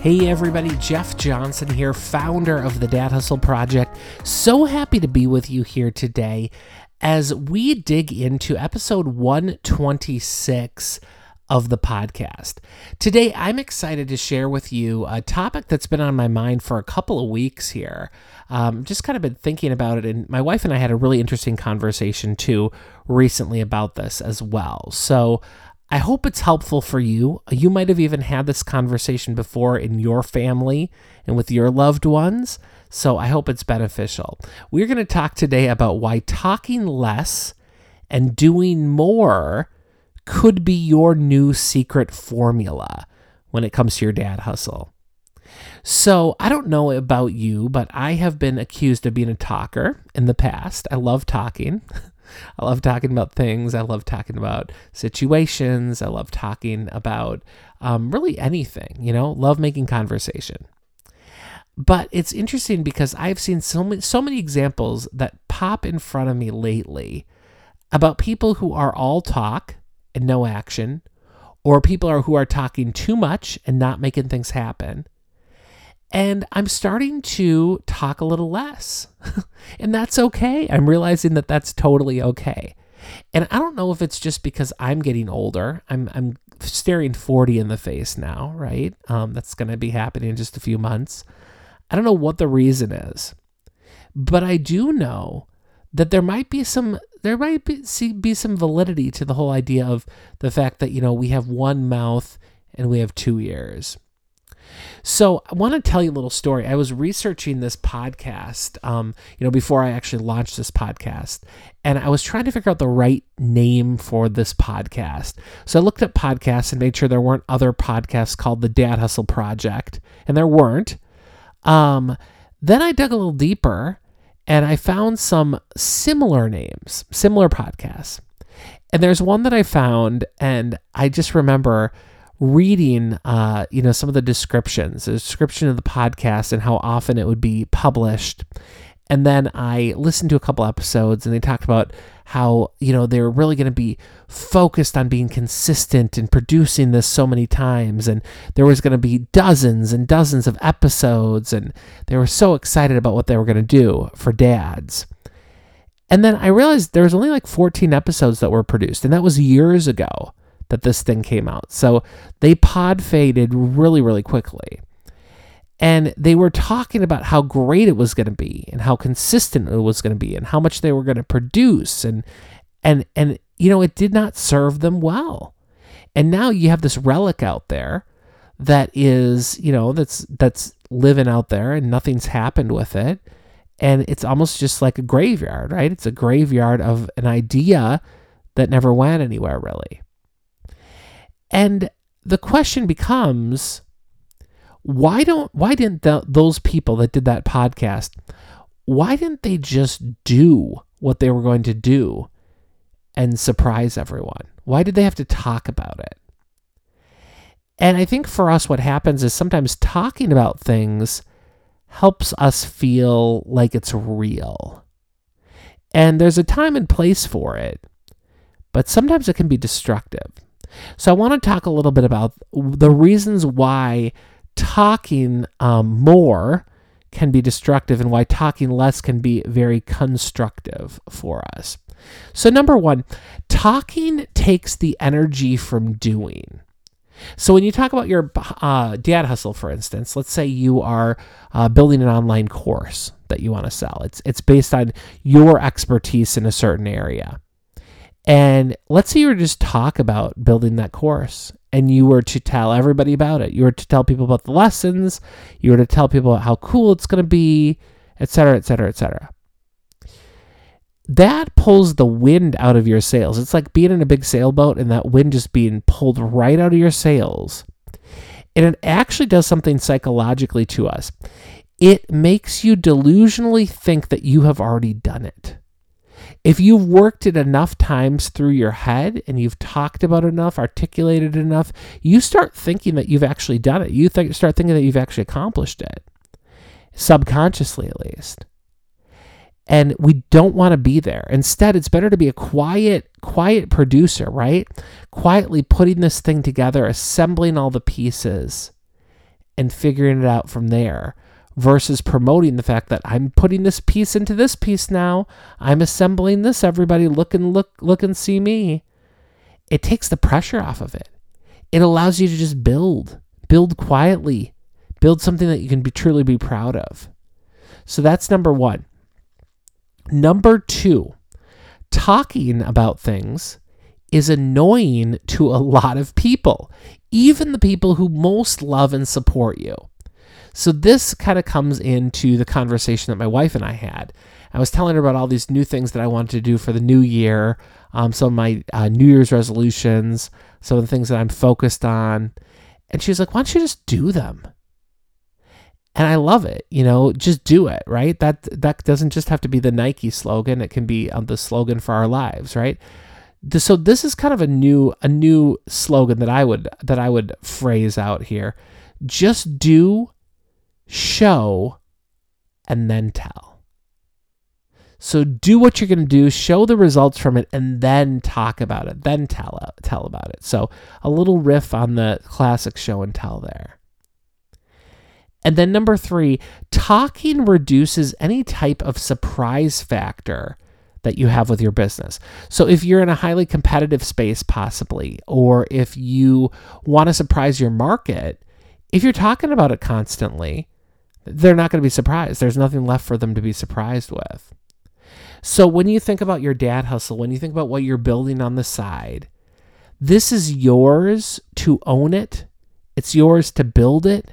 Hey everybody, Jeff Johnson here, founder of the Dad Hustle Project. So happy to be with you here today as we dig into episode 126 of the podcast. Today, I'm excited to share with you a topic that's been on my mind for a couple of weeks here. Um, just kind of been thinking about it, and my wife and I had a really interesting conversation too recently about this as well. So, I hope it's helpful for you. You might have even had this conversation before in your family and with your loved ones. So I hope it's beneficial. We're going to talk today about why talking less and doing more could be your new secret formula when it comes to your dad hustle. So, I don't know about you, but I have been accused of being a talker in the past. I love talking. I love talking about things. I love talking about situations. I love talking about um, really anything, you know, love making conversation. But it's interesting because I've seen so many, so many examples that pop in front of me lately about people who are all talk and no action, or people are, who are talking too much and not making things happen and I'm starting to talk a little less. and that's okay. I'm realizing that that's totally okay. And I don't know if it's just because I'm getting older. I'm I'm staring 40 in the face now, right? Um, that's going to be happening in just a few months. I don't know what the reason is, but I do know that there might be some there might be, see, be some validity to the whole idea of the fact that you know we have one mouth and we have two ears. So I want to tell you a little story. I was researching this podcast, um, you know, before I actually launched this podcast, and I was trying to figure out the right name for this podcast. So I looked at podcasts and made sure there weren't other podcasts called the Dad Hustle Project, and there weren't. Um, then I dug a little deeper, and I found some similar names, similar podcasts. And there's one that I found, and I just remember reading, uh, you know, some of the descriptions, the description of the podcast and how often it would be published. And then I listened to a couple episodes and they talked about how, you know, they were really going to be focused on being consistent and producing this so many times. And there was going to be dozens and dozens of episodes. And they were so excited about what they were going to do for dads. And then I realized there was only like 14 episodes that were produced. And that was years ago that this thing came out. So they pod faded really, really quickly. And they were talking about how great it was going to be and how consistent it was going to be and how much they were going to produce. And, and, and, you know, it did not serve them well. And now you have this relic out there that is, you know, that's, that's living out there and nothing's happened with it. And it's almost just like a graveyard, right? It's a graveyard of an idea that never went anywhere, really. And the question becomes why don't why didn't the, those people that did that podcast why didn't they just do what they were going to do and surprise everyone? Why did they have to talk about it? And I think for us, what happens is sometimes talking about things helps us feel like it's real. And there's a time and place for it, but sometimes it can be destructive. So I want to talk a little bit about the reasons why talking um, more can be destructive and why talking less can be very constructive for us. So, number one, talking takes the energy from doing. So, when you talk about your uh, dad hustle, for instance, let's say you are uh, building an online course that you want to sell. It's it's based on your expertise in a certain area. And let's say you were just talk about building that course and you were to tell everybody about it. You were to tell people about the lessons, you were to tell people how cool it's going to be, et cetera, et cetera, et cetera. That pulls the wind out of your sails. It's like being in a big sailboat and that wind just being pulled right out of your sails. And it actually does something psychologically to us. It makes you delusionally think that you have already done it. If you've worked it enough times through your head and you've talked about enough, articulated enough, you start thinking that you've actually done it. You th- start thinking that you've actually accomplished it, subconsciously at least. And we don't want to be there. Instead, it's better to be a quiet, quiet producer, right? Quietly putting this thing together, assembling all the pieces, and figuring it out from there versus promoting the fact that I'm putting this piece into this piece now. I'm assembling this. Everybody look and look look and see me. It takes the pressure off of it. It allows you to just build, build quietly, build something that you can be truly be proud of. So that's number 1. Number 2, talking about things is annoying to a lot of people, even the people who most love and support you. So this kind of comes into the conversation that my wife and I had. I was telling her about all these new things that I wanted to do for the new year, um, some of my uh, New Year's resolutions, some of the things that I'm focused on. And she's like, why don't you just do them? And I love it, you know, just do it, right? That that doesn't just have to be the Nike slogan; it can be um, the slogan for our lives, right? So this is kind of a new a new slogan that I would that I would phrase out here. Just do show, and then tell. So do what you're going to do, show the results from it, and then talk about it. Then tell uh, tell about it. So a little riff on the classic show and tell there. And then number three, talking reduces any type of surprise factor that you have with your business. So if you're in a highly competitive space, possibly, or if you want to surprise your market, if you're talking about it constantly, they're not going to be surprised. There's nothing left for them to be surprised with. So when you think about your dad hustle, when you think about what you're building on the side, this is yours to own it. It's yours to build it.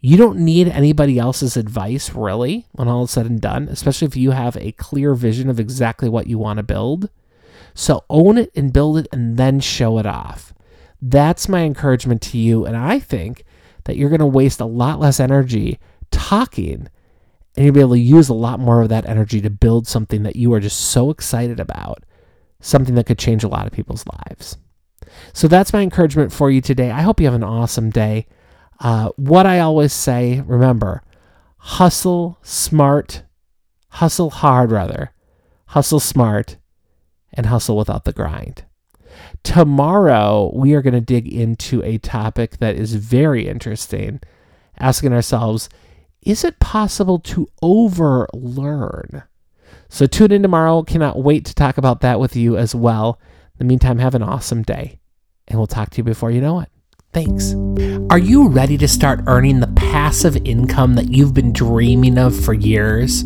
You don't need anybody else's advice, really, when all is said and done, especially if you have a clear vision of exactly what you want to build. So own it and build it and then show it off. That's my encouragement to you. And I think that you're going to waste a lot less energy talking and you'll be able to use a lot more of that energy to build something that you are just so excited about, something that could change a lot of people's lives. So that's my encouragement for you today. I hope you have an awesome day. Uh, what I always say, remember, hustle smart, hustle hard, rather, hustle smart, and hustle without the grind. Tomorrow, we are going to dig into a topic that is very interesting, asking ourselves, is it possible to overlearn? So tune in tomorrow. Cannot wait to talk about that with you as well. In the meantime, have an awesome day, and we'll talk to you before you know it. Thanks. Are you ready to start earning the passive income that you've been dreaming of for years?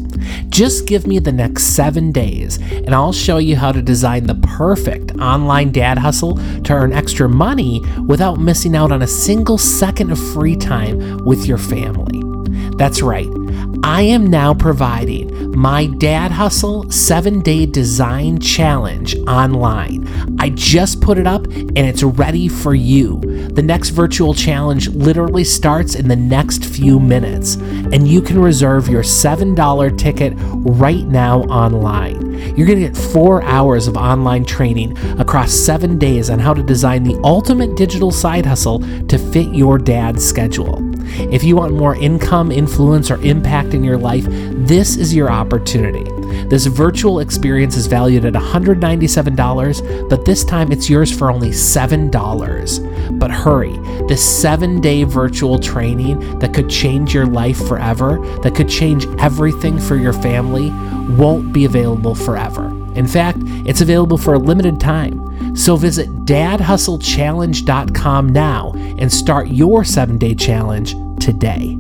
Just give me the next seven days, and I'll show you how to design the perfect online dad hustle to earn extra money without missing out on a single second of free time with your family. That's right. I am now providing my Dad Hustle 7 Day Design Challenge online. I just put it up and it's ready for you. The next virtual challenge literally starts in the next few minutes, and you can reserve your $7 ticket right now online. You're going to get four hours of online training across seven days on how to design the ultimate digital side hustle to fit your dad's schedule. If you want more income, influence, or impact in your life, this is your opportunity. This virtual experience is valued at $197, but this time it's yours for only $7. But hurry, this seven day virtual training that could change your life forever, that could change everything for your family, won't be available forever. In fact, it's available for a limited time. So visit dadhustlechallenge.com now and start your seven day challenge today.